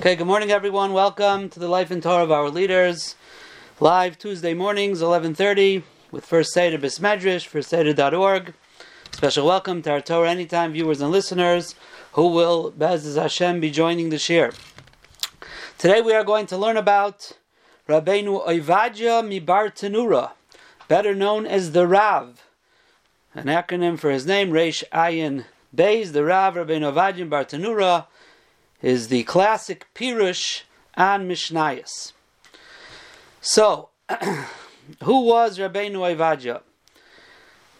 Okay, good morning, everyone. Welcome to the Life and Torah of our leaders. Live Tuesday mornings, 11.30, with First Seder Bismedrish, firstseder.org. Special welcome to our Torah Anytime viewers and listeners who will, Bez Hashem, be joining this year. Today we are going to learn about Rabbeinu Oivadja Mibar Tenura, better known as the Rav, an acronym for his name, Reish Ayin Beis, the Rav Rabbeinu Oivadja Mibar Tenura, is the classic Pirush on Mishnayos. So, who was Rabbeinu Oivadja?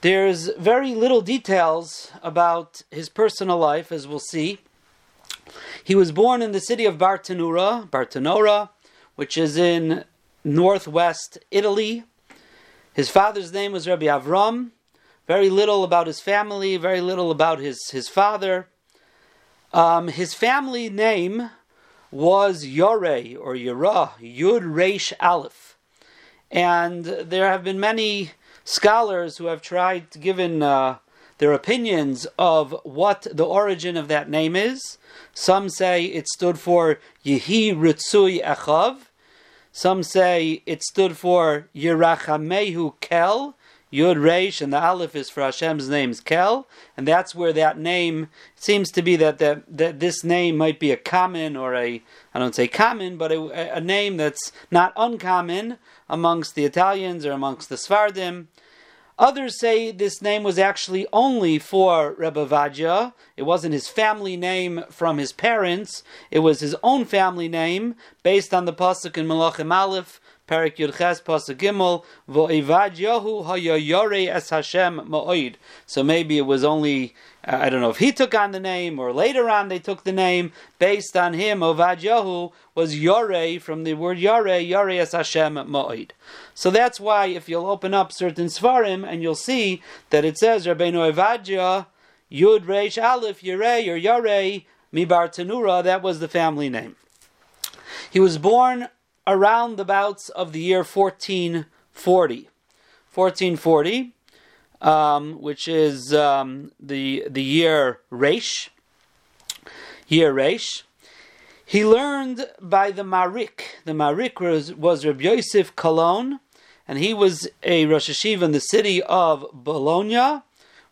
There's very little details about his personal life, as we'll see. He was born in the city of Bartanura, Bartanora, which is in northwest Italy. His father's name was Rabbi Avram. Very little about his family, very little about his, his father. Um, his family name was Yore or Yara, Yud Reish Aleph. And there have been many scholars who have tried to give uh, their opinions of what the origin of that name is. Some say it stood for Yehi Ritzui Echav. Some say it stood for Yerachamehu Kel, Yud Reish, and the Aleph is for Hashem's name's Kel, and that's where that name seems to be that, that, that this name might be a common or a, I don't say common, but a, a name that's not uncommon amongst the Italians or amongst the Svardim. Others say this name was actually only for Rebbe Vadja. It wasn't his family name from his parents. It was his own family name based on the pasuk in Malachim Aleph Yudches Pasuk Gimel Vo'ivad Hayoyore Es Hashem Ma'oid. So maybe it was only uh, I don't know if he took on the name or later on they took the name based on him. Ovad Yohu was Yore from the word Yore Yore Es Hashem Ma'oid. So that's why if you'll open up certain Svarim and you'll see that it says Rabbeinu Evadja Yud Reish Aleph Yore or Yore Mibar Tanura. That was the family name. He was born around the bouts of the year 1440. 1440, um, which is um, the the year Reish. Year Reish. He learned by the Marik. The Marik was, was Rabbi Yosef Colon, and he was a Rosh Hashiva in the city of Bologna,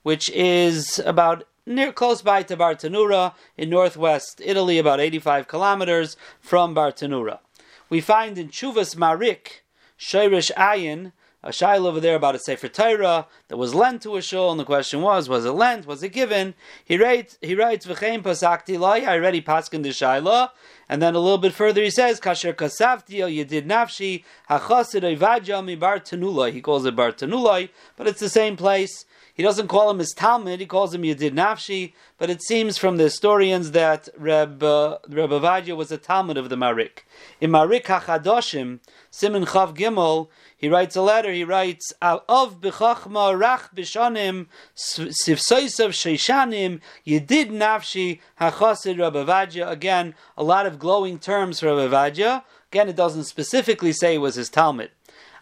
which is about near close by to Bartanura in northwest Italy, about 85 kilometers from Bartanura we find in Chuvas Marik, Shirish Ayin, a shail over there about a Sefer Torah that was lent to a shul, and the question was, was it lent? Was it given? He writes, he writes, V'chein pasakti loy, I already paskin the shaila, and then a little bit further he says, Kasher kasavti el yedid nafshi, hachasid oivadja mi bar tenuloi. He calls it bar tenuloi, but it's the same place. He doesn't call him his Talmud, he calls him Yedid Nafshi, but it seems from the historians that Reb, uh, Reb Avadia was a Talmud of the Marik. In Marik HaChadoshim, Simon Chav Gimel, he writes a letter, he writes, Of b'chachma rach b'shanim, sivsoisav sheishanim, Yedid Nafshi, HaChasid Reb Avadia. Again, a lot of glowing terms for Reb Avadia. Again, it doesn't specifically say it was his Talmud.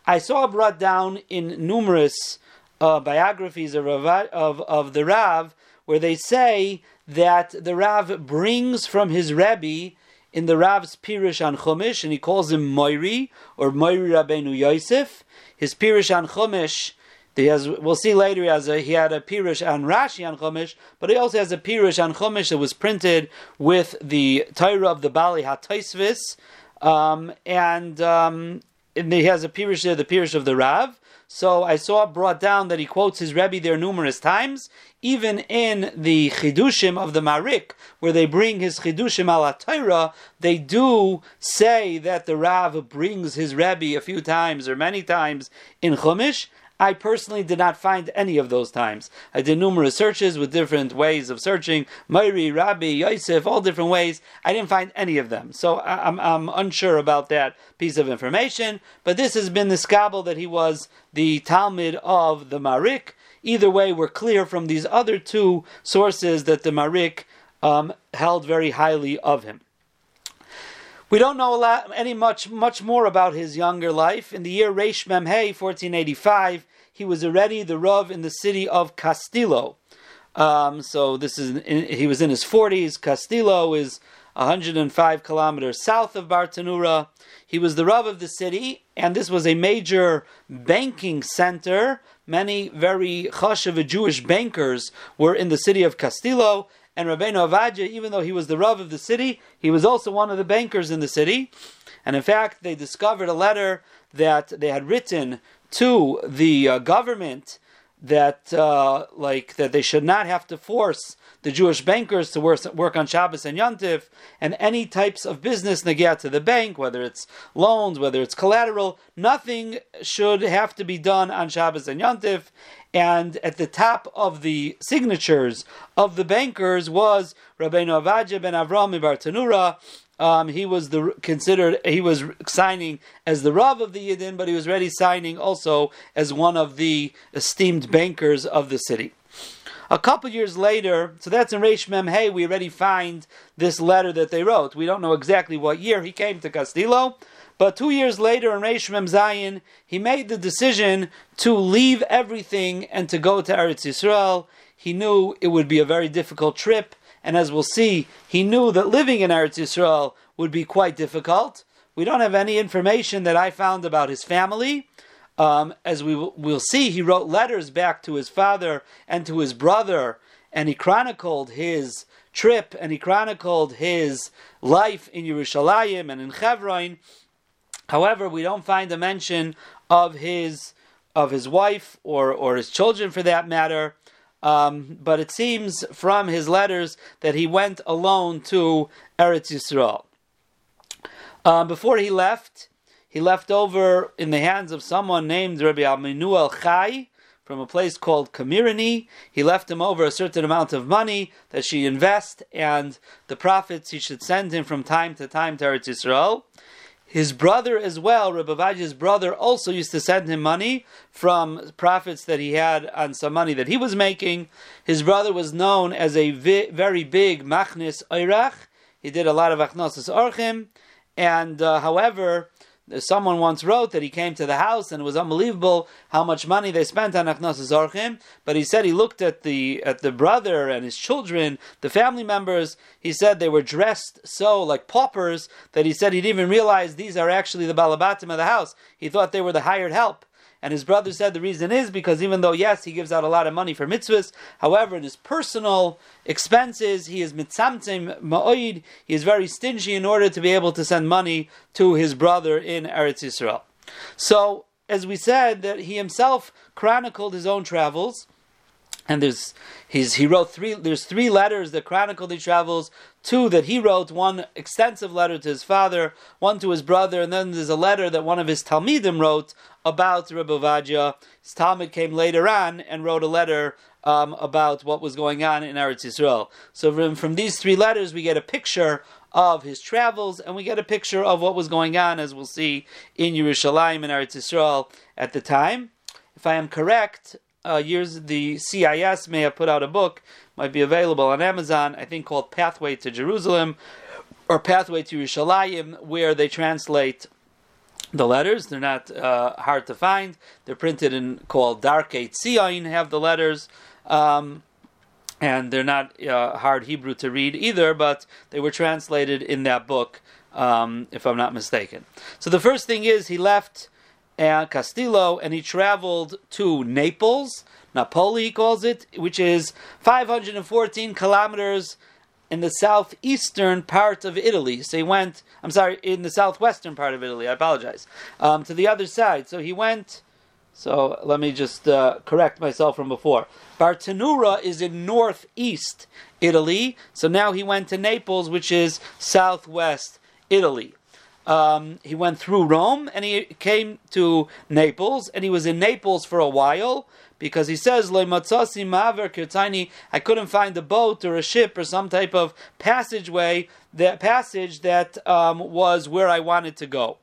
I saw brought down in numerous uh, biographies of, of, of the Rav where they say that the Rav brings from his Rebbe in the Rav's Pirish on Chumash, and he calls him Moiri or Moiri Rabbeinu Yosef. His Pirish on Chumash, he has, we'll see later, he, has a, he had a Pirish on Rashi on Chumash, but he also has a Pirish on Chumash that was printed with the Torah of the Bali HaTaisvis, um, and, um, and he has a Pirish there, the Pirish of the Rav. So I saw brought down that he quotes his Rebbe there numerous times, even in the Chidushim of the Marik, where they bring his Chidushim ala Torah, they do say that the Rav brings his Rebbe a few times or many times in Chumash, I personally did not find any of those times. I did numerous searches with different ways of searching, Mairi, Rabbi, Yosef, all different ways. I didn't find any of them. So I'm, I'm unsure about that piece of information. But this has been the skabel that he was the Talmud of the Marik. Either way, we're clear from these other two sources that the Marik um, held very highly of him. We don't know lot, any much much more about his younger life. In the year Reish Memhei, 1485, he was already the Rav in the city of Castillo. Um, so this is in, he was in his 40s. Castillo is 105 kilometers south of Bartanura. He was the Rav of the city, and this was a major banking center. Many very chashav Jewish bankers were in the city of Castillo, and Rabbeinu Avadja, even though he was the Rav of the city, he was also one of the bankers in the city. And in fact, they discovered a letter that they had written to the uh, government that uh, like that they should not have to force the Jewish bankers to work, on Shabbos and Yontif, and any types of business negat to the bank, whether it's loans, whether it's collateral, nothing should have to be done on Shabbos and Yontif. And at the top of the signatures of the bankers was Rabbeinu Avadja ben Avram Tanura, um, he was the considered he was signing as the Rav of the Yidden, but he was ready signing also as one of the esteemed bankers of the city. A couple years later, so that's in Reish Mem Hey, we already find this letter that they wrote. We don't know exactly what year he came to Castillo, but two years later in Reish Mem Zayin, he made the decision to leave everything and to go to Eretz Yisrael. He knew it would be a very difficult trip and as we'll see, he knew that living in Eretz Yisrael would be quite difficult. We don't have any information that I found about his family. Um, as we will see, he wrote letters back to his father and to his brother, and he chronicled his trip and he chronicled his life in Yerushalayim and in Chevron. However, we don't find a mention of his of his wife or or his children, for that matter. Um, but it seems from his letters that he went alone to Eretz Yisrael. Um, before he left, he left over in the hands of someone named Rabbi Aminuel Chai from a place called Kamirini. He left him over a certain amount of money that she invest, and the profits he should send him from time to time to Eretz Yisrael. His brother as well, Rabbi brother, also used to send him money from profits that he had on some money that he was making. His brother was known as a vi- very big machnis oirach. He did a lot of achnosis orchim, and uh, however, Someone once wrote that he came to the house and it was unbelievable how much money they spent on Achnos Zorchim. But he said he looked at the at the brother and his children, the family members. He said they were dressed so like paupers that he said he didn't even realize these are actually the balabatim of the house. He thought they were the hired help. And his brother said the reason is because even though, yes, he gives out a lot of money for mitzvahs, however, in his personal expenses, he is mitzamtim ma'oid, he is very stingy in order to be able to send money to his brother in Eretz Yisrael. So, as we said, that he himself chronicled his own travels, and there's he's, he wrote three. There's three letters that chronicle the travels. Two that he wrote. One extensive letter to his father. One to his brother. And then there's a letter that one of his talmidim wrote about Rebbe Vajia. His talmid came later on and wrote a letter um, about what was going on in Eretz Yisrael. So from, from these three letters, we get a picture of his travels, and we get a picture of what was going on, as we'll see in Yerushalayim and Eretz Yisrael at the time. If I am correct, uh, years the CIS may have put out a book, might be available on Amazon, I think called Pathway to Jerusalem or Pathway to Yerushalayim, where they translate the letters. They're not uh, hard to find. They're printed in called Darkei Tzion, have the letters. Um, and they're not uh, hard Hebrew to read either, but they were translated in that book, um, if I'm not mistaken. So the first thing is he left and Castillo, and he traveled to Naples, Napoli he calls it, which is 514 kilometers in the southeastern part of Italy. So he went, I'm sorry, in the southwestern part of Italy, I apologize, um, to the other side. So he went, so let me just uh, correct myself from before. Bartanura is in northeast Italy, so now he went to Naples, which is southwest Italy. Um, he went through Rome and he came to Naples, and he was in Naples for a while because he says, I couldn't find a boat or a ship or some type of passageway, that passage that um, was where I wanted to go.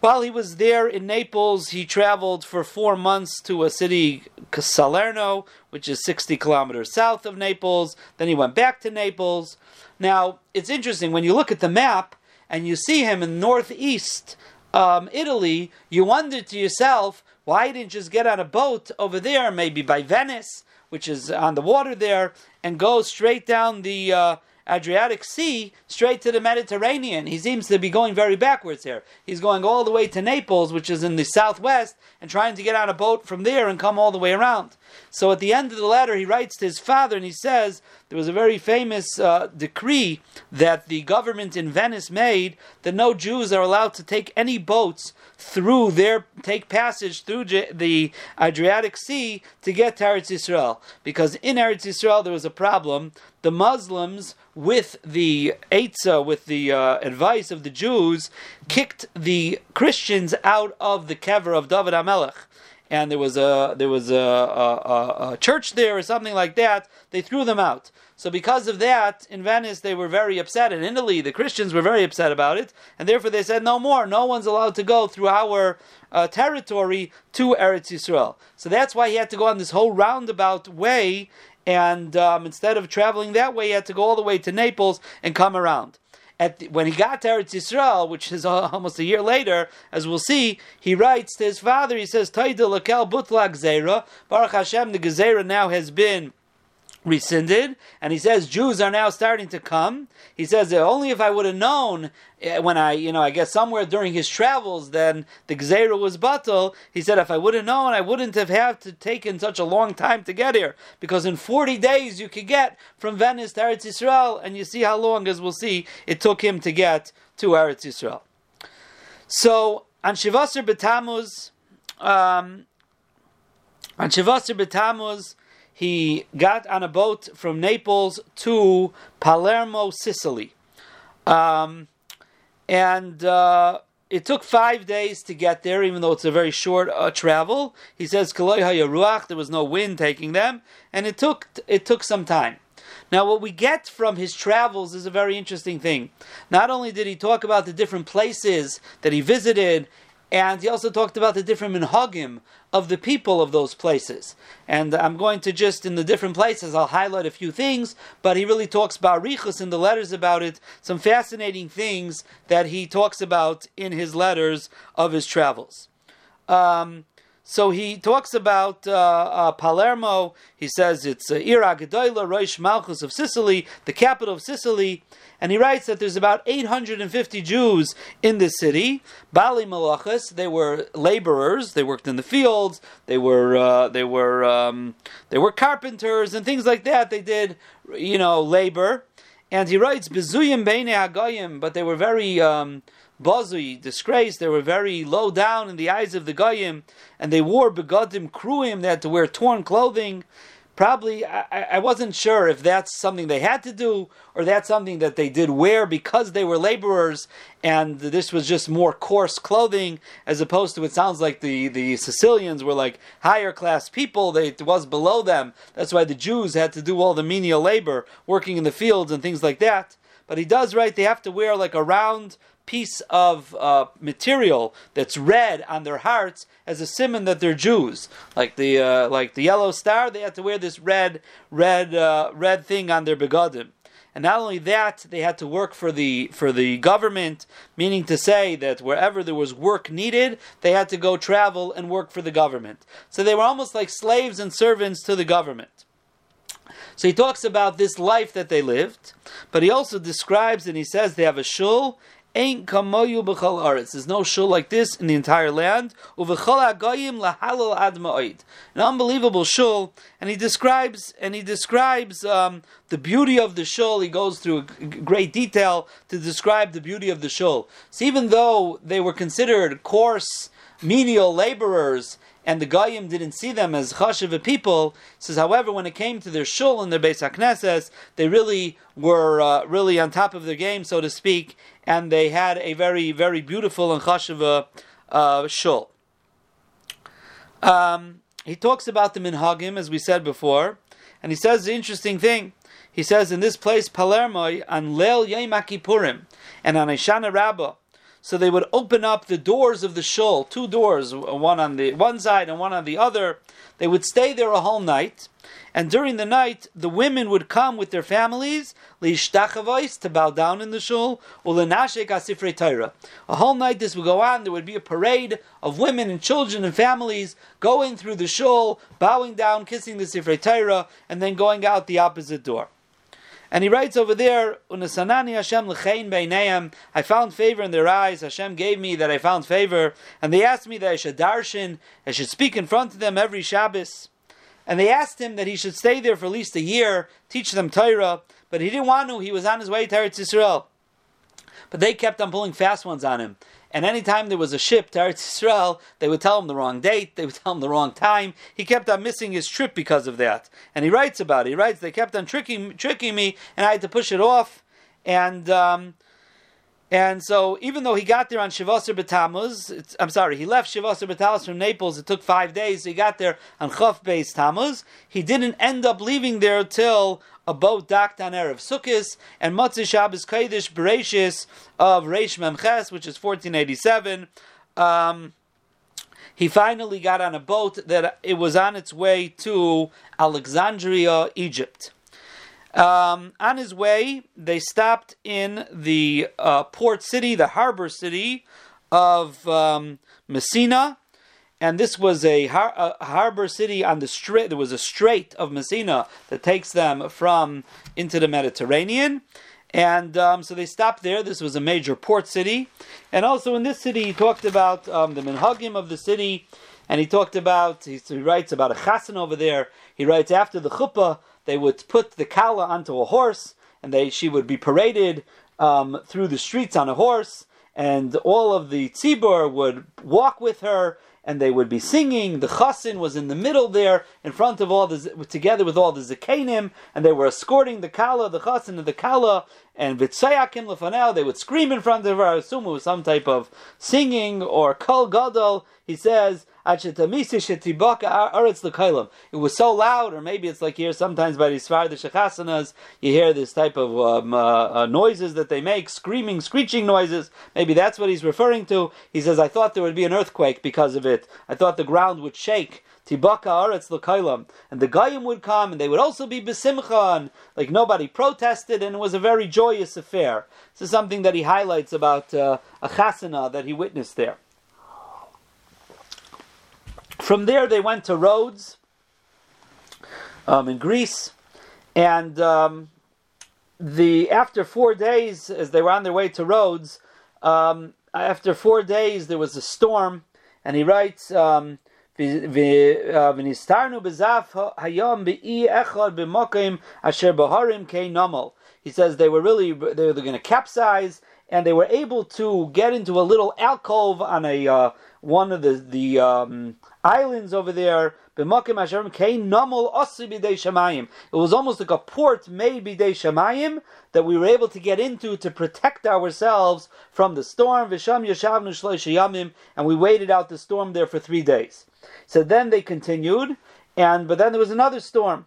While he was there in Naples, he traveled for four months to a city, Salerno, which is 60 kilometers south of Naples. Then he went back to Naples. Now, it's interesting when you look at the map, and you see him in northeast um, Italy, you wonder to yourself, why didn't you just get on a boat over there, maybe by Venice, which is on the water there, and go straight down the uh, Adriatic Sea straight to the Mediterranean. He seems to be going very backwards here. He's going all the way to Naples, which is in the southwest, and trying to get on a boat from there and come all the way around. So at the end of the letter, he writes to his father and he says there was a very famous uh, decree that the government in Venice made that no Jews are allowed to take any boats through their take passage through the Adriatic Sea to get to Eretz Yisrael because in Eretz Yisrael there was a problem. The Muslims with the Eitzah, with the uh, advice of the Jews, kicked the Christians out of the kever of David HaMelech. And there was a there was a, a, a, church there or something like that. They threw them out. So because of that, in Venice they were very upset. In Italy, the Christians were very upset about it, and therefore they said no more. No one's allowed to go through our uh, territory to Eretz Yisrael. So that's why he had to go on this whole roundabout way and um, instead of traveling that way, he had to go all the way to Naples and come around. The, when he got to Eretz Yisrael, which is almost a year later, as we'll see, he writes to his father. He says, "Taida lakel butla gzera Baruch Hashem, the gezerah now has been." Rescinded, and he says Jews are now starting to come. He says that only if I would have known eh, when I, you know, I guess somewhere during his travels, then the Gzeira was batal. He said if I would have known, I wouldn't have had to taken such a long time to get here, because in forty days you could get from Venice to Eretz Yisrael, and you see how long, as we'll see, it took him to get to Eretz Yisrael. So on Shivasar Betamuz, um, on Shivasar Betamuz he got on a boat from Naples to Palermo, Sicily. Um, and uh, it took five days to get there, even though it's a very short uh, travel. He says, there was no wind taking them, and it took, it took some time. Now, what we get from his travels is a very interesting thing. Not only did he talk about the different places that he visited and he also talked about the different minhagim of the people of those places. And I'm going to just, in the different places, I'll highlight a few things, but he really talks about Richus in the letters about it, some fascinating things that he talks about in his letters of his travels. Um, so he talks about uh, uh, Palermo. He says it's uh, Ira Roish Malchus of Sicily, the capital of Sicily. And he writes that there's about 850 Jews in this city. Bali Malachas, they were laborers. They worked in the fields. They were uh, they were um, they were carpenters and things like that. They did you know labor. And he writes Bezuyim Beine Hagayim, but they were very um, disgraced. They were very low down in the eyes of the goyim, and they wore begadim kruim. They had to wear torn clothing probably I, I, wasn't sure if that's something they had to do or that's something that they did wear because they were laborers and this was just more coarse clothing as opposed to it sounds like the, the Sicilians were like higher class people. They it was below them. That's why the Jews had to do all the menial labor working in the fields and things like that. But he does write they have to wear like a round piece of uh, material that's red on their hearts as a simon that they're Jews. Like the uh, like the yellow star, they had to wear this red red uh, red thing on their begadim. And not only that, they had to work for the for the government, meaning to say that wherever there was work needed, they had to go travel and work for the government. So they were almost like slaves and servants to the government. So he talks about this life that they lived, but he also describes and he says they have a shul Ain't kamoyu b'chal aretz. There's no shul like this in the entire land. Uv'chal agoyim lahalal ad ma'oid. An unbelievable shul, and he describes and he describes um, the beauty of the shul. He goes through great detail to describe the beauty of the shul. So even though they were considered coarse, menial laborers, and the Goyim didn't see them as chashiv people. Says, however, when it came to their shul and their Beis HaKnesses, they really were uh, really on top of their game, so to speak, and they had a very, very beautiful and chashiv uh, shul. Um, he talks about the minhagim, as we said before, and he says the interesting thing. He says in this place, Palermo, on Leil Yom Kippurim, and on Ishana Rabbah, so they would open up the doors of the shul, two doors, one on the one side and one on the other. They would stay there a whole night, and during the night, the women would come with their families, to bow down in the shul, asifrei A whole night this would go on. There would be a parade of women and children and families going through the shul, bowing down, kissing the sifrei Torah, and then going out the opposite door. And he writes over there, Unasanani Hashem l'chein beineim. I found favor in their eyes. Hashem gave me that I found favor. And they asked me that I should darshan, I should speak in front of them every Shabbos. And they asked him that he should stay there for at least a year, teach them Torah. But he didn't want to. He was on his way to Eretz Yisrael. But they kept on pulling fast ones on him. And anytime there was a ship to Eretz Yisrael, they would tell him the wrong date, they would tell him the wrong time. He kept on missing his trip because of that. And he writes about it. He writes, they kept on tricking, tricking me, and I had to push it off. And um, and so, even though he got there on Shavasar B'Tammuz, I'm sorry, he left Shavasar B'Tammuz from Naples. It took five days. So he got there on Chav Beis Tammuz. He didn't end up leaving there till about Daktan Erev Sukkis and Matzah Shabbos Kodesh Bereshis of Reish Memches, which is 1487. Um, he finally got on a boat that it was on its way to Alexandria, Egypt. Um, on his way, they stopped in the uh, port city, the harbor city of um, Messina, and this was a, har- a, harbor city on the strait. There was a strait of Messina that takes them from into the Mediterranean, and um, so they stopped there. This was a major port city, and also in this city, he talked about um, the minhagim of the city, and he talked about. He, writes about a chassan over there. He writes after the chuppah, they would put the kala onto a horse, and they she would be paraded um, through the streets on a horse, and all of the tzibur would walk with her and they would be singing. The chassin was in the middle there, in front of all the together with all the zakenim, and they were escorting the kala, the chassin, and the kala, and vitzayakim lefanel. They would scream in front of her. I assume it was some type of singing or kol gadol. He says. It was so loud, or maybe it's like here sometimes by the these the shechasanas, you hear this type of um, uh, uh, noises that they make, screaming, screeching noises. Maybe that's what he's referring to. He says, I thought there would be an earthquake because of it. I thought the ground would shake. Tibaka Aretz L'Kailam. And the Goyim would come, and they would also be Besimcha, and like nobody protested, and it was a very joyous affair. This is something that he highlights about uh, a chasana that he witnessed there. From there, they went to Rhodes um, in Greece, and um, the after four days, as they were on their way to Rhodes, um, after four days there was a storm, and he writes. Um, uh, he says they were really they were going to capsize, and they were able to get into a little alcove on a uh, one of the the um, islands over there. It was almost like a port made bidei shamayim that we were able to get into to protect ourselves from the storm. And we waited out the storm there for three days. So then they continued, and but then there was another storm,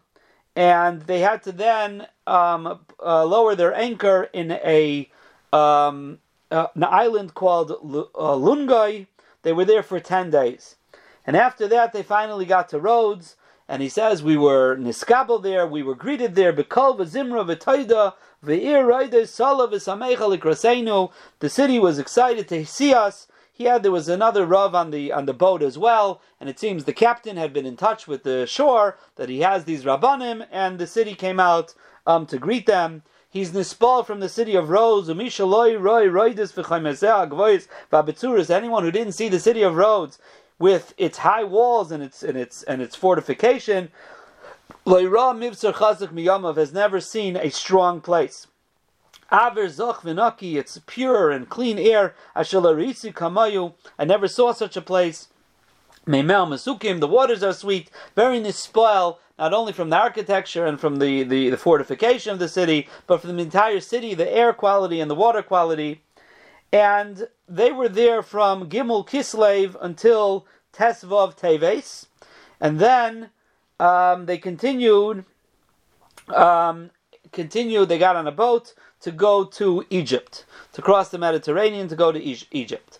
and they had to then um, uh, lower their anchor in a um, uh, an island called L- uh, Lungai. They were there for ten days. And after that, they finally got to Rhodes, and he says, We were niskabel there, we were greeted there, Bekol v'ir roide sala v'samecha The city was excited to see us. He had there was another rav on the on the boat as well, and it seems the captain had been in touch with the shore that he has these rabbanim, and the city came out um, to greet them. He's nispal from the city of Rhodes. Anyone who didn't see the city of Rhodes, with its high walls and its and its and its fortification, has never seen a strong place. Aver zoch v'naki, it's pure and clean air. Ashalarisi kamayu, I never saw such a place. Meimel Masukim, the waters are sweet, very nispal, not only from the architecture and from the, the, the, fortification of the city, but from the entire city, the air quality and the water quality and they were there from Gimel Kislev until Tesvav Teves, and then um, they continued. Um, continued. They got on a boat to go to Egypt, to cross the Mediterranean to go to e- Egypt.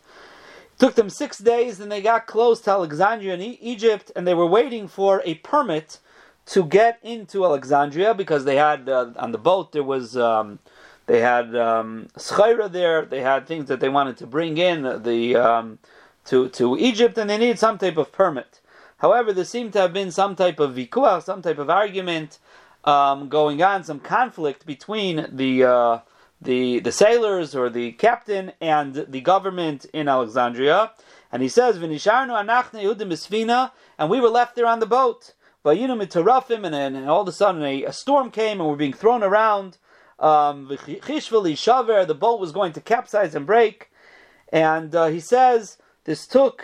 It took them six days, and they got close to Alexandria in e- Egypt, and they were waiting for a permit to get into Alexandria because they had uh, on the boat there was. Um, they had um, there. They had things that they wanted to bring in the um, to to Egypt, and they needed some type of permit. However, there seemed to have been some type of vikuah, some type of argument um, going on, some conflict between the uh, the the sailors or the captain and the government in Alexandria. And he says, "V'nisharnu anachne Yehudim and we were left there on the boat. And then all of a sudden a, a storm came, and we're being thrown around. Um, the boat was going to capsize and break. And uh, he says this took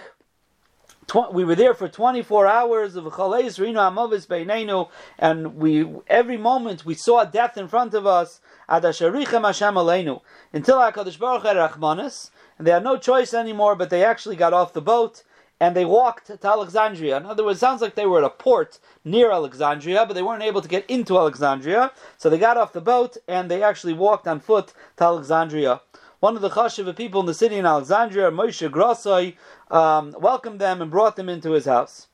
Tw- we were there for 24 hours of Chaleis Rino Amovis Beinenu, and we every moment we saw death in front of us. Adasharichem Hashem Aleinu until Hakadosh Baruch Rachmanis, and they had no choice anymore. But they actually got off the boat and they walked to Alexandria. In other words, it sounds like they were at a port near Alexandria, but they weren't able to get into Alexandria. So they got off the boat and they actually walked on foot to Alexandria one of the Chashiva people in the city in Alexandria, Moshe Grossoi, um, welcomed them and brought them into his house.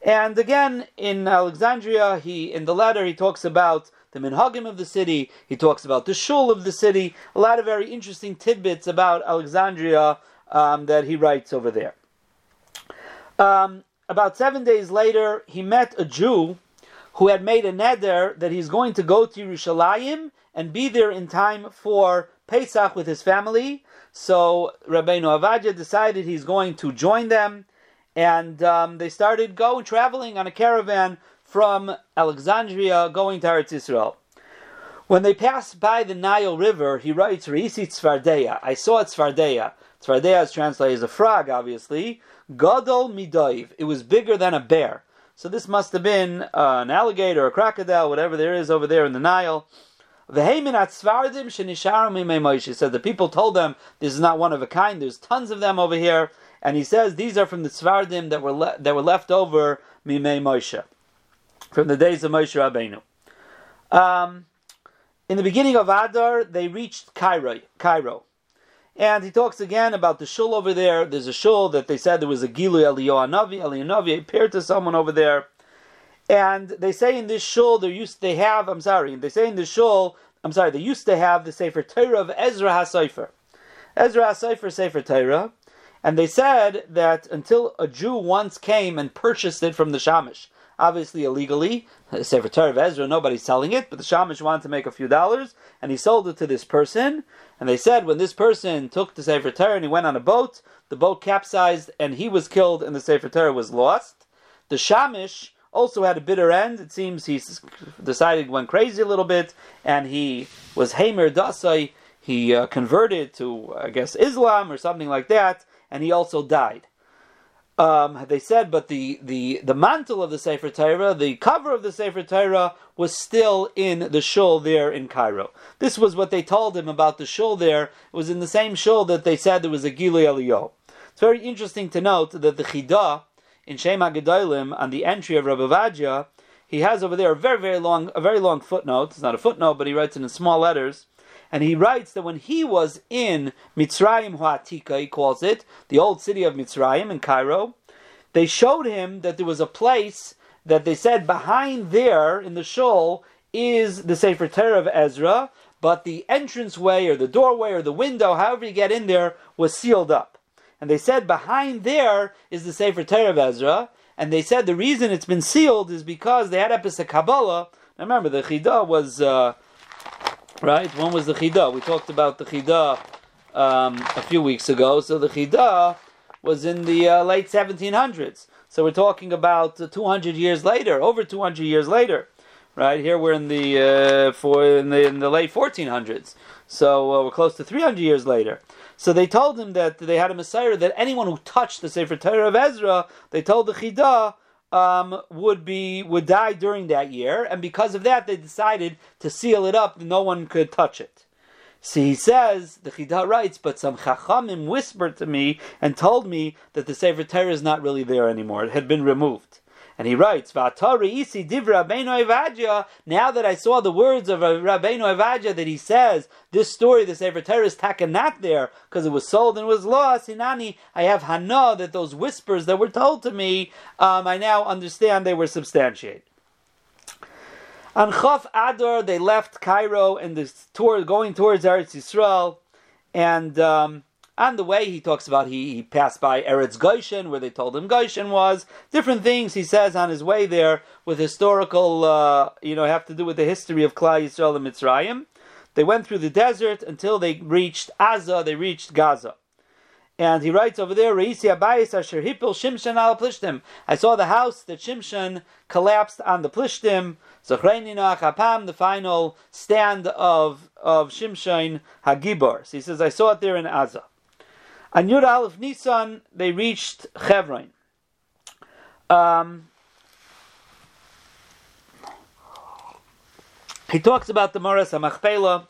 And again, in Alexandria, he in the letter he talks about the minhagim of the city. He talks about the shul of the city. A lot of very interesting tidbits about Alexandria um, that he writes over there. Um, about seven days later, he met a Jew who had made a neder that he's going to go to Yerushalayim and be there in time for Pesach with his family. So Rabbeinu Avadia decided he's going to join them, and um, they started going traveling on a caravan from Alexandria going to Eretz Yisrael. When they passed by the Nile River, he writes, Reisi Tzvardeya. I saw Tzvardeya. Tzvardeya is translated as a frog, obviously. Gadol Midoiv. It was bigger than a bear. So this must have been uh, an alligator, a crocodile, whatever there is over there in the Nile. He said the people told them this is not one of a kind. There's tons of them over here, and he says these are from the Tzvardim that were le- that were left over Mimei Moshe from the days of Moshe Rabbeinu. Um, in the beginning of Adar, they reached Cairo. Cairo. And he talks again about the shul over there. There's a shul that they said there was a Gilu Eliyahu Eliyahu appeared to someone over there. And they say in this shul, they used they have. I'm sorry. They say in the shul. I'm sorry. They used to have the Sefer Torah of Ezra HaSefer. Ezra HaSefer Sefer Torah, and they said that until a Jew once came and purchased it from the Shamish, obviously illegally, Sefer Torah of Ezra, nobody's selling it, but the Shamish wanted to make a few dollars, and he sold it to this person. And they said when this person took the Sefer Torah and he went on a boat, the boat capsized and he was killed, and the Sefer Torah was lost. The Shamish also had a bitter end. It seems he decided went crazy a little bit, and he was Hamer Dasai. He uh, converted to, I guess, Islam or something like that, and he also died. Um, they said, but the, the, the mantle of the Sefer Torah, the cover of the Sefer Torah, was still in the shul there in Cairo. This was what they told him about the shul there. It was in the same shul that they said there was a Gili Eliyahu. It's very interesting to note that the Chidah, in Shem HaGedolim on the entry of Rabbi Vadia, he has over there a very, very long, a very long footnote. It's not a footnote, but he writes it in small letters. And he writes that when he was in Mitzrayim Huatika, he calls it, the old city of Mitzrayim in Cairo, they showed him that there was a place that they said behind there in the shul is the Sefer Torah of Ezra, but the entranceway or the doorway or the window, however you get in there, was sealed up. And they said behind there is the Sefer Torah of Ezra. And they said the reason it's been sealed is because they had episode Kabbalah. Now remember, the Chidah was, uh, right? When was the Chidah? We talked about the Chidah um, a few weeks ago. So the Chidah was in the uh, late 1700s. So we're talking about uh, 200 years later, over 200 years later. Right here, we're in the uh, for in the, in the late 1400s, so uh, we're close to 300 years later. So they told him that they had a Messiah that anyone who touched the Sefer Torah of Ezra, they told the Chidah, um, would be would die during that year, and because of that, they decided to seal it up; no one could touch it. So he says, the Chidah writes, but some Chachamim whispered to me and told me that the Sefer Torah is not really there anymore; it had been removed. And he writes, Now that I saw the words of Rabbeinu Evadia that he says, this story, the Sefer Torah is taken not there because it was sold and was lost. Hinani, I have Hana that those whispers that were told to me, um, I now understand they were substantiated. On Chaf Adar, they left Cairo and tour going towards Eretz Yisrael, and um, On the way, he talks about he, he passed by Eretz Goshen, where they told him Goshen was. Different things he says on his way there with historical, uh, you know, have to do with the history of Klal Yisrael and Mitzrayim. They went through the desert until they reached Aza, they reached Gaza. And he writes over there. I saw the house that Shimshon collapsed on the Plishtim. Zachreinina Chapam, the final stand of, of Shimshon Hagibor. So he says, I saw it there in Aza. On Yud Aleph Nisan, they reached Chevron. Um, he talks about the Maras HaMachpelah,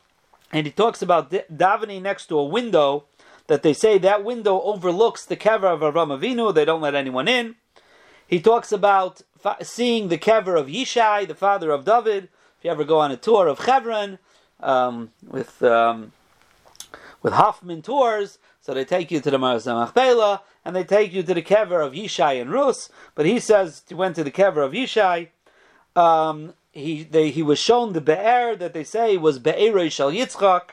and he talks about davening next to a window that they say that window overlooks the kever of Avram Avinu. They don't let anyone in. He talks about seeing the kever of Yishai, the father of David. If you ever go on a tour of Hebron um, with um, with Hoffman tours, so they take you to the Maras Machpelah and they take you to the kever of Yishai and Rus. But he says he went to the kever of Yishai. Um, he they, he was shown the be'er that they say was be'eroi shel Yitzchak.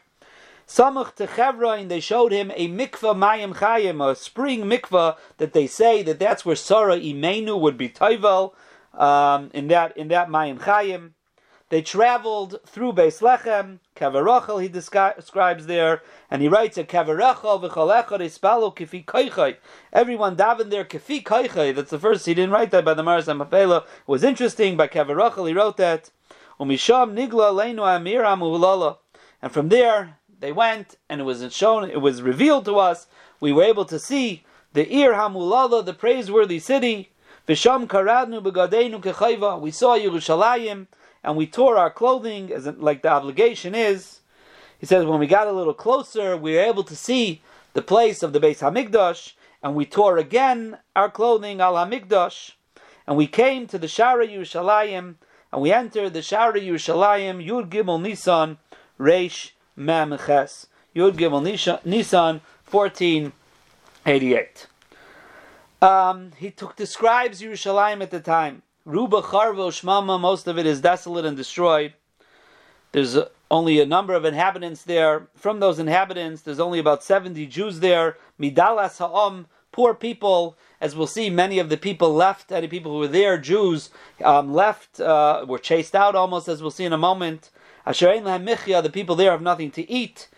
Samach to Chevron, they showed him a mikvah mayim chayim, a spring mikvah that they say that that's where Sarah Imenu would be toivel um, in that in that mayim chayim. They traveled through Beis Lechem, Kavarachel, he describes there, and he writes. Everyone davened there kifi koichai. That's the first. He didn't write that by the Maras Mapela. It was interesting by Kavarachel. He wrote that. Umisham nigla leinu amir amulala. And from there, they went, and it was shown, it was revealed to us. We were able to see the Ir Hamulala, the praiseworthy city. Visham karadnu begadeinu kechayva. We saw Yerushalayim, and we tore our clothing, as like the obligation is. He says when we got a little closer, we were able to see the place of the Beis Hamikdash, and we tore again our clothing al Hamikdash, and we came to the Shara Yerushalayim, and we entered the Shara Yerushalayim Yud Gimel Nisan Reish Mem Ches Yud Gimel Nisan 1488. Um, he took describes Yerushalayim at the time. Ruba Charvo Shmama, most of it is desolate and destroyed. There's only a number of inhabitants there. From those inhabitants, there's only about 70 Jews there. Midalas Ha'om, poor people. As we'll see, many of the people left, any people who were there, Jews, um, left, uh, were chased out almost, as we'll see in a moment. The people there have nothing to eat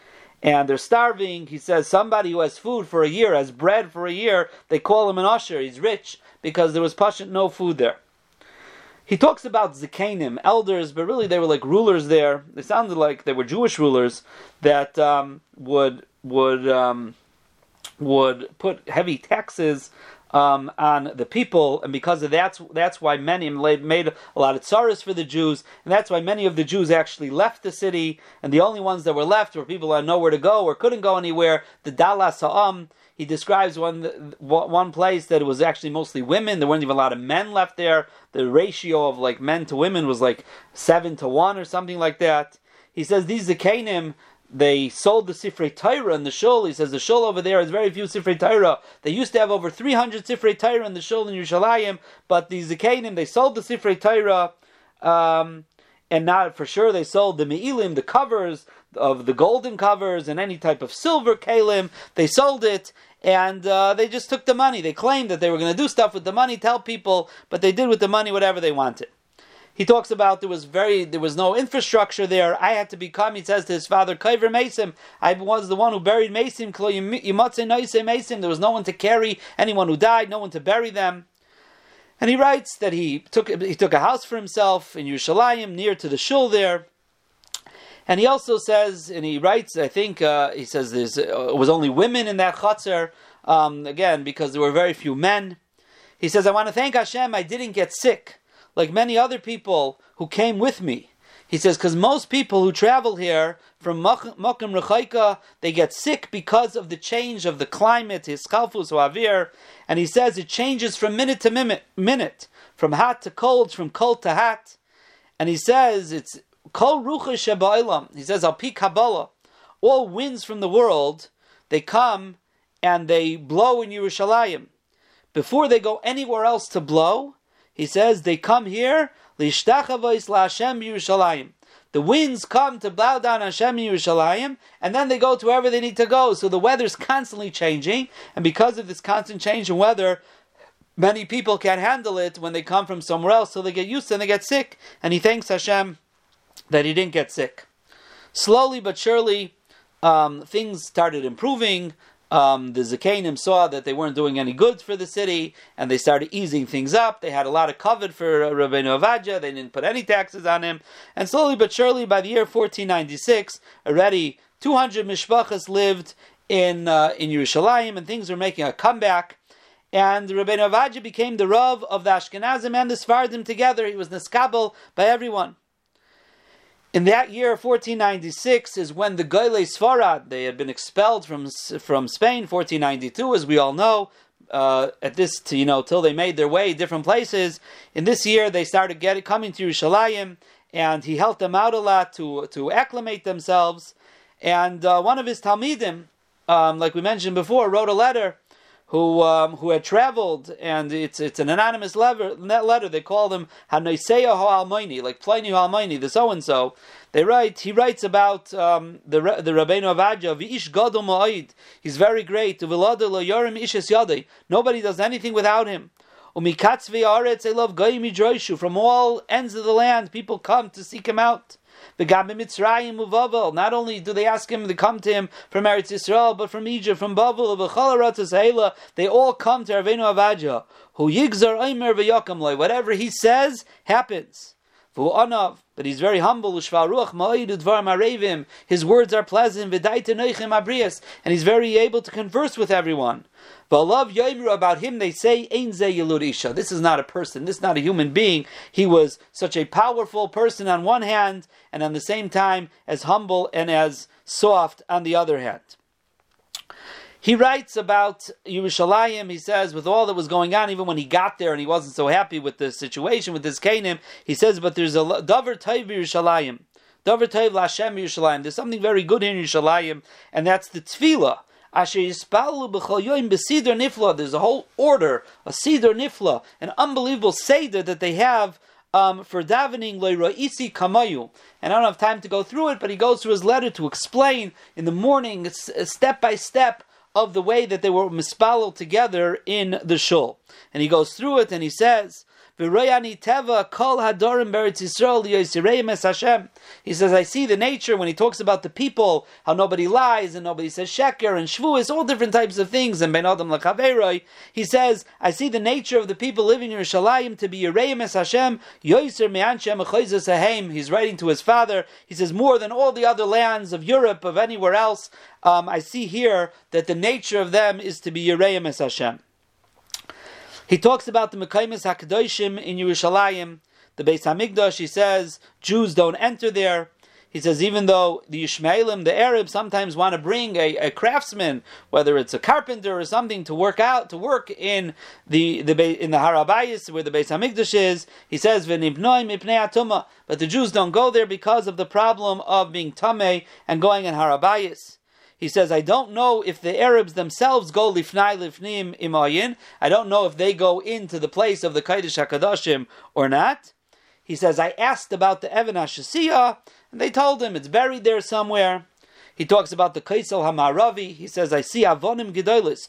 and they're starving. He says somebody who has food for a year, has bread for a year, they call him an usher. He's rich because there was pashut no food there. He talks about zikanim, elders, but really they were like rulers there. They sounded like they were Jewish rulers that um, would would um, would put heavy taxes um, on the people, and because of that's that's why many made a lot of tsaras for the Jews, and that's why many of the Jews actually left the city, and the only ones that were left were people that had nowhere to go or couldn't go anywhere. The Dalas Ha'am, he describes one one place that it was actually mostly women. There weren't even a lot of men left there. The ratio of like men to women was like seven to one or something like that. He says these Zakanim, they sold the Sifrei Torah in the shul. He says the shul over there has very few Sifrei Torah. They used to have over 300 Sifrei Torah in the shul in Yerushalayim, but the Zakanim, they sold the Sifrei Torah, um, and not for sure they sold the Me'ilim, the covers of the golden covers and any type of silver kalim. They sold it, and uh, they just took the money. They claimed that they were going to do stuff with the money, tell people, but they did with the money whatever they wanted. He talks about there was very there was no infrastructure there. I had to become. He says to his father, Kaiver Mason. I was the one who buried Mason. There was no one to carry anyone who died, no one to bury them. And he writes that he took he took a house for himself in Yerushalayim, near to the shul there. And he also says, and he writes, I think uh, he says there uh, was only women in that chutzner, um, again because there were very few men. He says, I want to thank Hashem. I didn't get sick like many other people who came with me. He says, because most people who travel here from Mokum Rechaika, they get sick because of the change of the climate, his kalfus or avir, and he says it changes from minute to minute, minute, from hot to cold, from cold to hot. And he says it's kol rucha shebailam. He says al pi kabbalah, all winds from the world, they come and they blow in Yerushalayim. Before they go anywhere else to blow, he says they come here lishtachavos laHashem Yerushalayim The winds come to blow down Hashem Yerushalayim, and then they go to wherever they need to go. So the weather's constantly changing, and because of this constant change in weather, many people can't handle it when they come from somewhere else, so they get used to it and they get sick. And he thanks Hashem that he didn't get sick. Slowly but surely, um, things started improving. Um, the Zakanim saw that they weren't doing any good for the city, and they started easing things up. They had a lot of covet for Rabbeinu Avadja. They didn't put any taxes on him, and slowly but surely, by the year 1496, already 200 mishpachas lived in uh, in Yerushalayim, and things were making a comeback. And Rabbeinu Avadja became the Rav of the Ashkenazim and the Sfardim together. He was niskabel by everyone. In that year, 1496, is when the Goyle Sfarad, they had been expelled from, from Spain, 1492, as we all know, uh, at this, you know, till they made their way different places. In this year, they started getting, coming to Yerushalayim, and he helped them out a lot to, to acclimate themselves. And uh, one of his Talmidim, um, like we mentioned before, wrote a letter who um, who had traveled, and it's it's an anonymous letter. That letter they call him Hanoiseya Almaini, like Pliny Almaini, the so and so. They write. He writes about um, the the Rabbeinu Avadja V'ish Gadol Ma'id. He's very great. Nobody does anything without him. Umikatz V'Aretz They love Goyim From all ends of the land, people come to seek him out. Not only do they ask him to come to him from Eretz Yisrael, but from Egypt, from Babel, of Bavel, they all come to Ravenu Avadja. Who yigzar aimer v'yakamloi. Whatever he says happens. But he's very humble. His words are pleasant. And he's very able to converse with everyone. love Yoimru about him, they say, This is not a person, this is not a human being. He was such a powerful person on one hand, and on the same time as humble and as soft on the other hand. He writes about Yerushalayim. He says, with all that was going on, even when he got there and he wasn't so happy with the situation with this Canaan, he says, but there's a davar tayv Yerushalayim. Davar tayv Lashem Yerushalayim. There's something very good in Yerushalayim, and that's the tefillah. There's a whole order, a sidr nifla, an unbelievable seder that they have um, for davening kamayu. And I don't have time to go through it, but he goes through his letter to explain in the morning, step by step, of the way that they were mispalel together in the shul. And he goes through it and he says, he says, I see the nature when he talks about the people, how nobody lies and nobody says sheker and shvuis, all different types of things, and ben adam lakaveroi. He says, I see the nature of the people living in Yerushalayim to be Yereim es Hashem, yoiser me'anchem He's writing to his father. He says, more than all the other lands of Europe, of anywhere else, um, I see here that the nature of them is to be Yereim es Hashem. He talks about the Mekaimis HaKadoshim in Yerushalayim, the Beis Hamikdash. He says Jews don't enter there. He says even though the Ishmaelim, the Arabs, sometimes want to bring a, a, craftsman, whether it's a carpenter or something, to work out to work in the, the in the Harabayis where the Beis Hamikdash is. He says but the Jews don't go there because of the problem of being tamei and going in Harabayis. He says, I don't know if the Arabs themselves go lifnai lifnim imayin. I don't know if they go into the place of the Kaidish HaKadoshim or not. He says, I asked about the Evan HaShasiyah, and they told him it's buried there somewhere. He talks about the Kaisel Hamaravi. He says, I see Avonim Gedolis,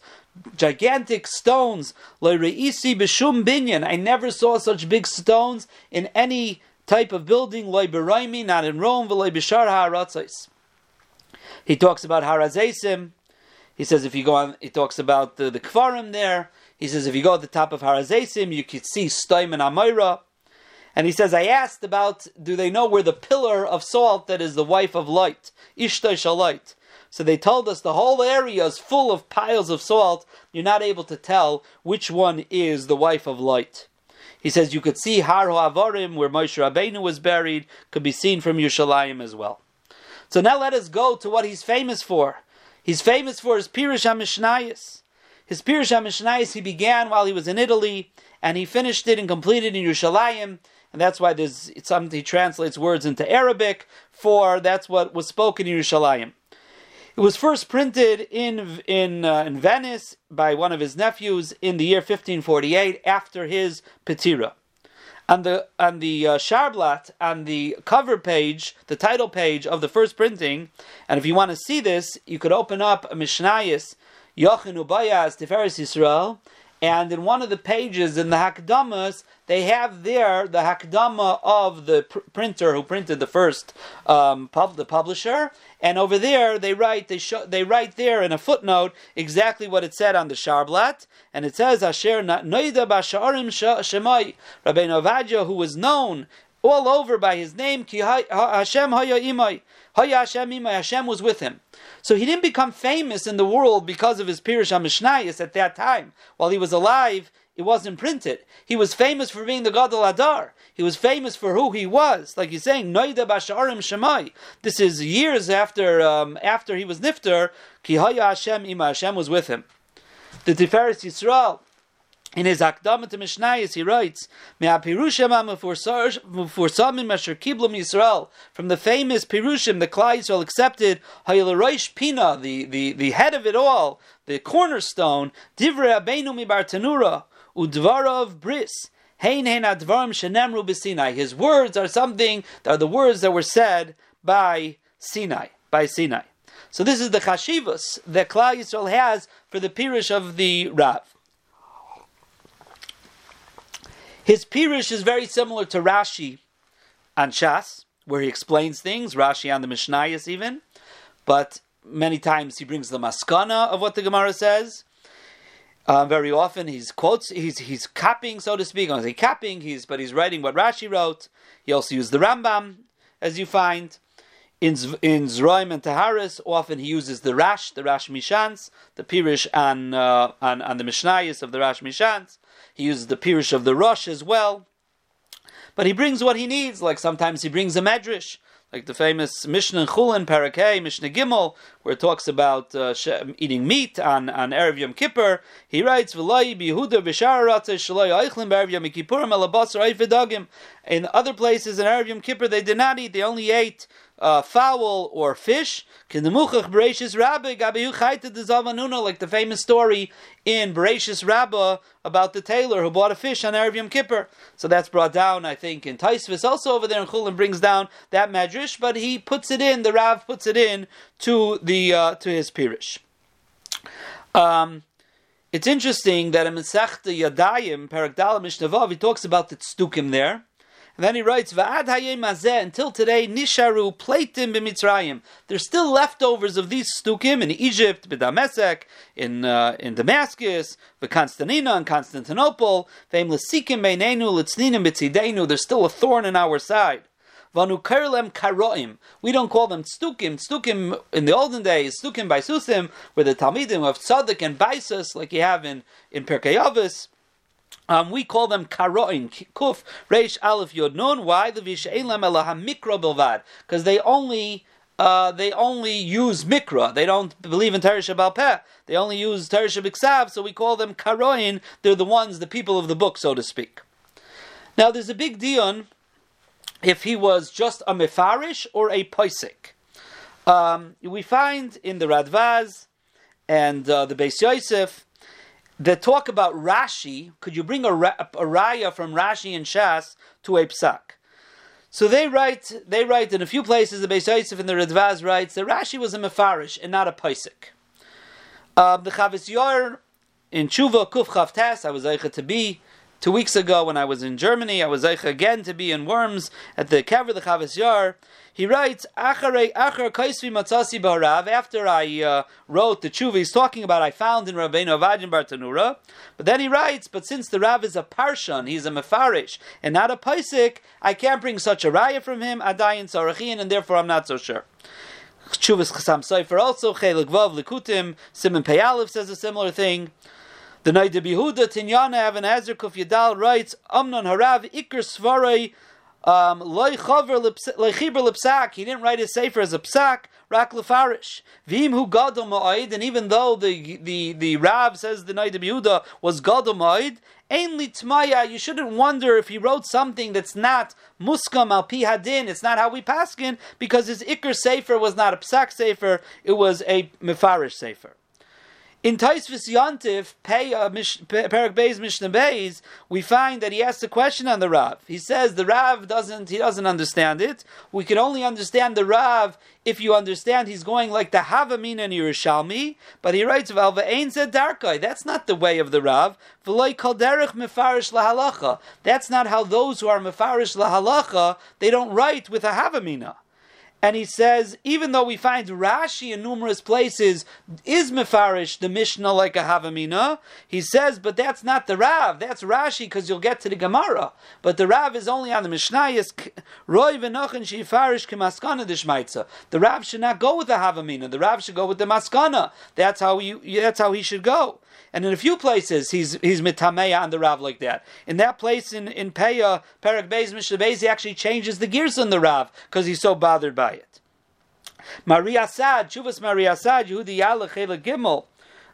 gigantic stones, Reisi Bishum Binyan. I never saw such big stones in any type of building, Loiberaimi, not in Rome, V'loi Bishar HaRatzais. He talks about Harazesim. He says if you go on, he talks about the, the Kvarim there. He says if you go at the top of Harazesim, you could see Stoim and Amira. And he says, I asked about, do they know where the pillar of salt that is the wife of Lot, Ishtai Shalait? So they told us the whole area is full of piles of salt. You're not able to tell which one is the wife of Lot. He says you could see Har Ha'avarim, where Moshe Rabbeinu was buried, could be seen from Yerushalayim as well. So now let us go to what he's famous for. He's famous for his Pirush HaMishnayis. His Pirush HaMishnayis he began while he was in Italy, and he finished it and completed in Yerushalayim, and that's why there's something he translates words into Arabic for. That's what was spoken in Yerushalayim. It was first printed in in uh, in Venice by one of his nephews in the year 1548 after his Petira. On the on the uh, Sharblat on the cover page, the title page of the first printing. And if you want to see this, you could open up Mishnayis Yochinu Bayas Tiferes Yisrael, and in one of the pages in the Hakdamas, they have there the Hakdama of the pr- printer who printed the first um, pub- the publisher, and over there they write they show they write there in a footnote exactly what it said on the Sharblat, and it says Asher Noida Basharim Shemai Rabbeinu Avadia, who was known all over by his name, Ki Hashem Haya Imai. Haya Hashem Imai, Hashem was with him. So he didn't become famous in the world because of his Pirush HaMishnayis at that time. While he was alive, it wasn't printed. He was famous for being the Gadol Adar. He was famous for who he was. Like he's saying, Noida Basharim Shemai. This is years after um, after he was Nifter, Ki Haya Hashem Ima, Hashem was with him. The Tiferes Yisrael, in his Akdama to Mishnayis, he writes, Yisrael, from the famous Pirushim, the Klai Yisrael accepted, Pina, the, the, the head of it all, the cornerstone, Divre Abenu mi Bartanura, Udvarov Bris, Hein Hein Advarim Shenemru B'Sinai. His words are something, that are the words that were said by Sinai, by Sinai. So this is the chashivas that Klal Yisrael has for the Pirush of the Rav. His Pirush is very similar to Rashi on Shas, where he explains things, Rashi on the Mishnayos even, but many times he brings the maskana of what the Gemara says. Uh, very often he's quotes, he's he's copying, so to speak. I say copying, he's but he's writing what Rashi wrote. He also used the Rambam, as you find. In, in Zroim and Taharis, often he uses the Rash, the Rash Mishans, the Pirish on, uh, on, on the Mishnayos of the Rash Mishans. He uses the Pirish of the Rosh as well. But he brings what he needs, like sometimes he brings a Medrash, like the famous Mishnah Chulin Parakeh, Mishnah Gimel, where it talks about uh, eating meat on, on Erev Yom Kippur. He writes, "V'lai bihuda b'shararatzeh shaloi eichlin b'Erev Yom Kippurim elabasar. In other places in Erev Yom Kippur, they did not eat; they only ate uh, fowl or fish. Like the famous story in Bereshis Rabbah about the tailor who bought a fish on Erev Yom Kippur. So that's brought down, I think, in Taisvis. Also over there in Chulin brings down that Madrash, but he puts it in, the Rav puts it in to the uh, to his Pirish. Um, it's interesting that in Masechta Yadayim, Parak Mishnavav, he talks about the tztukim there. And then he writes, Va'ad hayem until today, nisharu pleitim b'mitzrayim. There's still leftovers of these stukim in Egypt, b'damesek, in, uh, in Damascus, v'Constantina, in Constantinople, v'em l'sikim beinenu, l'tzninim b'tzidenu. There's still a thorn in our side. Vanu karoim. We don't call them stukim. Stukim in the olden days, stukim by susim, the talmidim of tzaddik and baisus, like you have in in Pirkei Avos. Um, we call them karoin, kuf, reish, aleph, yod, nun. Why? The v'she'elam elaham mikro bilvad. Because they only uh, they only use mikra. They don't believe in Teresh Peh. They only use Teresh Biksav, so we call them karoin. They're the ones, the people of the book, so to speak. Now, there's a big dion if he was just a mefarish or a poisik. Um, we find in the Radvaz and uh, the Beis Yosef that talk about Rashi, could you bring a, a, raya from Rashi and Shas to a psak? So they write, they write in a few places, the Beis Yosef and the Radvaz writes that Rashi was a mefarish and not a paisik. Um, the Chavis Yor in Tshuva Kuf Chavtas, I was able to be two weeks ago when I was in Germany. I was again to be in Worms at the Kever the Chavis Yor. He writes, Achare, Achar Kaisvi Matzasi Barav, after I uh, wrote the tshuva, he's talking about I found in Rabbeinu Avadin Bartanura. But then he writes, but since the Rav is a Parshan, he's a Mefarish, and not a Paisik, I can't bring such a raya from him, Adayin Sarachin, and therefore I'm not so sure. Chuvas Chasam Seifer also, Chelik Vav Likutim, Simon Peyalev says a similar thing. The Naida Bihuda Tinyana Evan Ezer Kuf Yadal writes, Amnon Harav Iker Svarei um, he didn't write his sefer as a psak, rak lefarish. Vim hu gadol ma'id, and even though the the the Rav says the Naid Yehuda was gadol ma'id, ein litmaya. You shouldn't wonder if he wrote something that's not muskam al pi. It's not how we paskin because his ikr sefer was not a psak sefer; it was a mefarish sefer. In Taisvis Yantif, Perak uh, Beis Mishnah Beis, we find that he asks a question on the Rav. He says the Rav doesn't he doesn't understand it. We can only understand the Rav if you understand he's going like the Havamina in Yerushalmi, but he writes Valva Ein Darkai. That's not the way of the Rav. V'loy Kalderech Mefarish Lahalacha. That's not how those who are Mefarish Lahalacha, they don't write with a Havamina. And he says, even though we find Rashi in numerous places is mefarish the Mishnah like a Havamina, he says, but that's not the Rav. That's Rashi because you'll get to the Gemara. But the Rav is only on the Mishnah. The Rav should not go with the Havamina. The Rav should go with the maskana. That's how you. That's how he should go. And in a few places, he's he's mitameya on the Rav like that. In that place in in Peah, Perak Beis Mishnah he actually changes the gears on the Rav because he's so bothered by it. Maria Sad, Chuvas Maria Sad, Yehudi Yalach Gimel,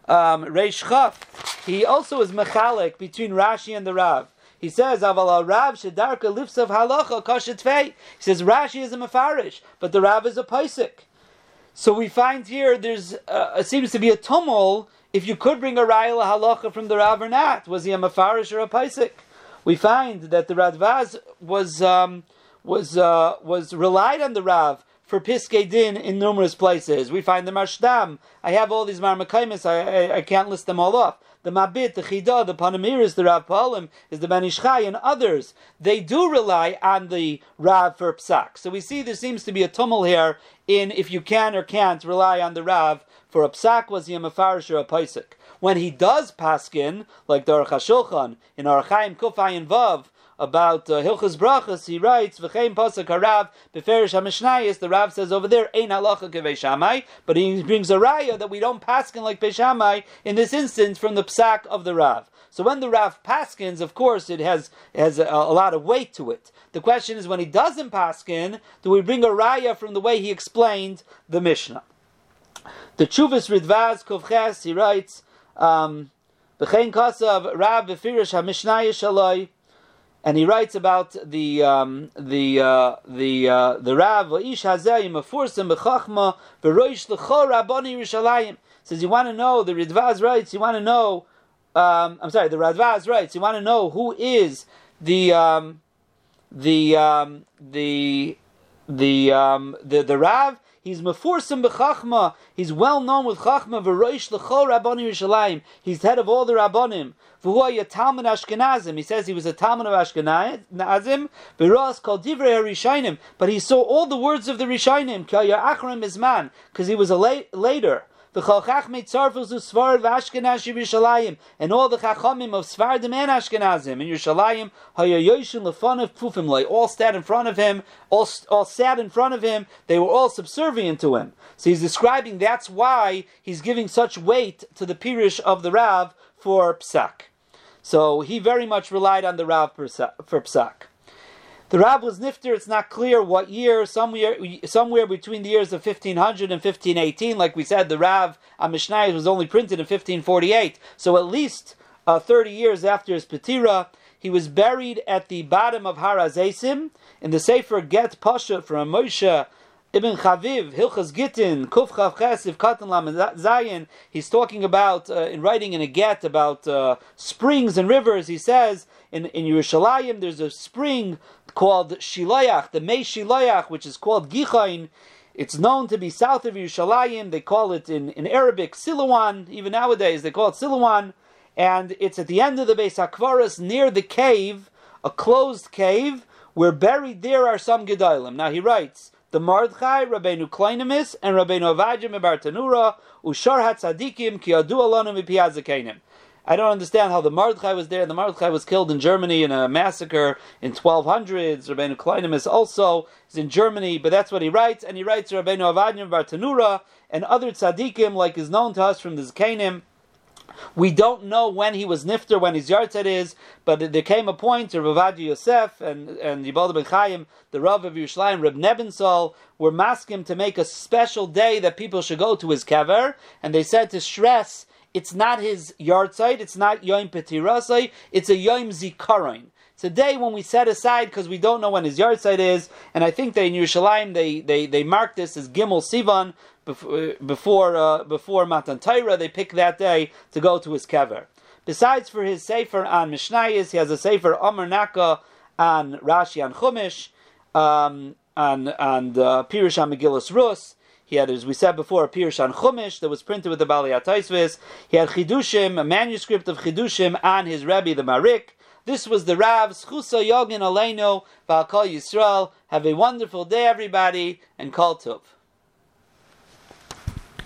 um, Reish Chaf. He also is mechalik between Rashi and the Rav. He says, "Aval Rav shedarka lifts of halacha kashet He says Rashi is a mafarish, but the Rav is a paisik. So we find here there's uh, seems to be a tumult if you could bring a raya halacha from the Rav or not. Was he a mafarish or a paisik? We find that the Radvaz was um, was uh, was relied on the Rav for Piskei Din in numerous places. We find the Marshdam. I have all these Marmakaimis, I, I, I, can't list them all off. The Mabit, the Chidah, the Panamiris, the Rav Palim, is the Ben Ish Chai, and others. They do rely on the Rav for Psak. So we see there seems to be a tumult here in if you can or can't rely on the Rav for a Psak, was he a Mefarish or a Paisik. When he does paskin, like the Aruch HaShulchan, in Arachaim Kufayin Vav, about uh, Hilchas Brachas, he writes, "V'chein pasuk harav beferish hamishnayis." The Rav says over there, "Ein halacha kevei but he brings a raya that we don't paskin like beishamai in this instance from the psak of the Rav. So when the Rav paskins, of course, it has has a, a, lot of weight to it. The question is, when he doesn't paskin, do we bring a raya from the way he explained the Mishnah? The Chuvas Ridvaz Kovches, he writes, um, "B'chein kasav Rav befirish hamishnayis shaloi." and he writes about the um, the uh, the uh, the Rav Ish Hazayim Mefursim Bechachma Beroish Lecho Rabboni Yerushalayim says you want to know the Radvaz writes you want to know um, I'm sorry the Radvaz writes you want to know who is the um, the um, the the um, the the Rav He's mefursim b'chachma. He's well known with chachma. V'roish l'chol rabboni Yerushalayim. He's head of all the rabbonim. V'hu Talmud Ashkenazim. He says he was a Talmud of Ashkenazim. V'roas kol divrei Rishainim. But he saw all the words of the Rishainim. Ki achram is man, because he was a late, later. And all the chachamim of Svardim and Ashkenazim in Yerushalayim, hayayoshin pufim all sat in front of him, all, all sat in front of him. They were all subservient to him. So he's describing that's why he's giving such weight to the pirish of the Rav for psak. So he very much relied on the Rav for psak. The Rab was nifter. It's not clear what year. Somewhere, somewhere between the years of 1500 and 1518. Like we said, the Rav Mishnayos was only printed in 1548. So at least uh, 30 years after his Petira, he was buried at the bottom of Har Hazesim in the Sefer Get Pasha from Moshe Ibn Chaviv, Hilchas Gittin, Kuf Chav Chesiv, Katan Lam Zayin, he's talking about, uh, in writing in a get, about uh, springs and rivers. He says, in, in Yerushalayim, there's a spring called Shilayach, the Mei Shilayach, which is called Gichain. It's known to be south of Yerushalayim. They call it in, in Arabic Silawan. Even nowadays, they call it Silawan. And it's at the end of the Beis Hakvaras, near the cave, a closed cave, where buried there are some Gedalim. Now he writes, the Mardchai, Rabbeinu Kleinimis, and Rabbeinu Avajim Tanura, Ushar HaTzadikim, Ki Adu Alonim V'Piazakenim. I don't understand how the Mardchai was there. The Mardchai was killed in Germany in a massacre in 1200s. Rabbeinu Kleinimis also is in Germany, but that's what he writes. And he writes Rabbeinu Avajim Tanura and other tzaddikim, like is known to us from the Zakanim. We don't know when he was nifter, when his yahrzeit is, but there came a point to Rav Ovadia Yosef and and Yibalda ben Chaim, the Rav of Yerushalayim, Reb Nebensol, were masking to make a special day that people should go to his kever, and they said to stress it's not his yahrzeit, it's not Yom Petirasai, it's a Yom Zikaron. It's a day when we set aside because we don't know when his yahrzeit is, and I think that in Yerushalayim they, they, they mark this as Gimel Sivan before before, uh, before Matan Torah. They pick that day to go to his kever. Besides for his sefer on Mishnayis, he has a sefer Omer Naka on Rashi on Chumash, um, and and uh, Pirush on Rus. He had, as we said before, a Pirush Chumash that was printed with the Bali Ataisvis. He had Chidushim, a manuscript of Chidushim on his Rebbe, the Marik. This was the Rav's Chusa Yogin Aleinu, Kol Yisrael. Have a wonderful day, everybody, and Kol Tov.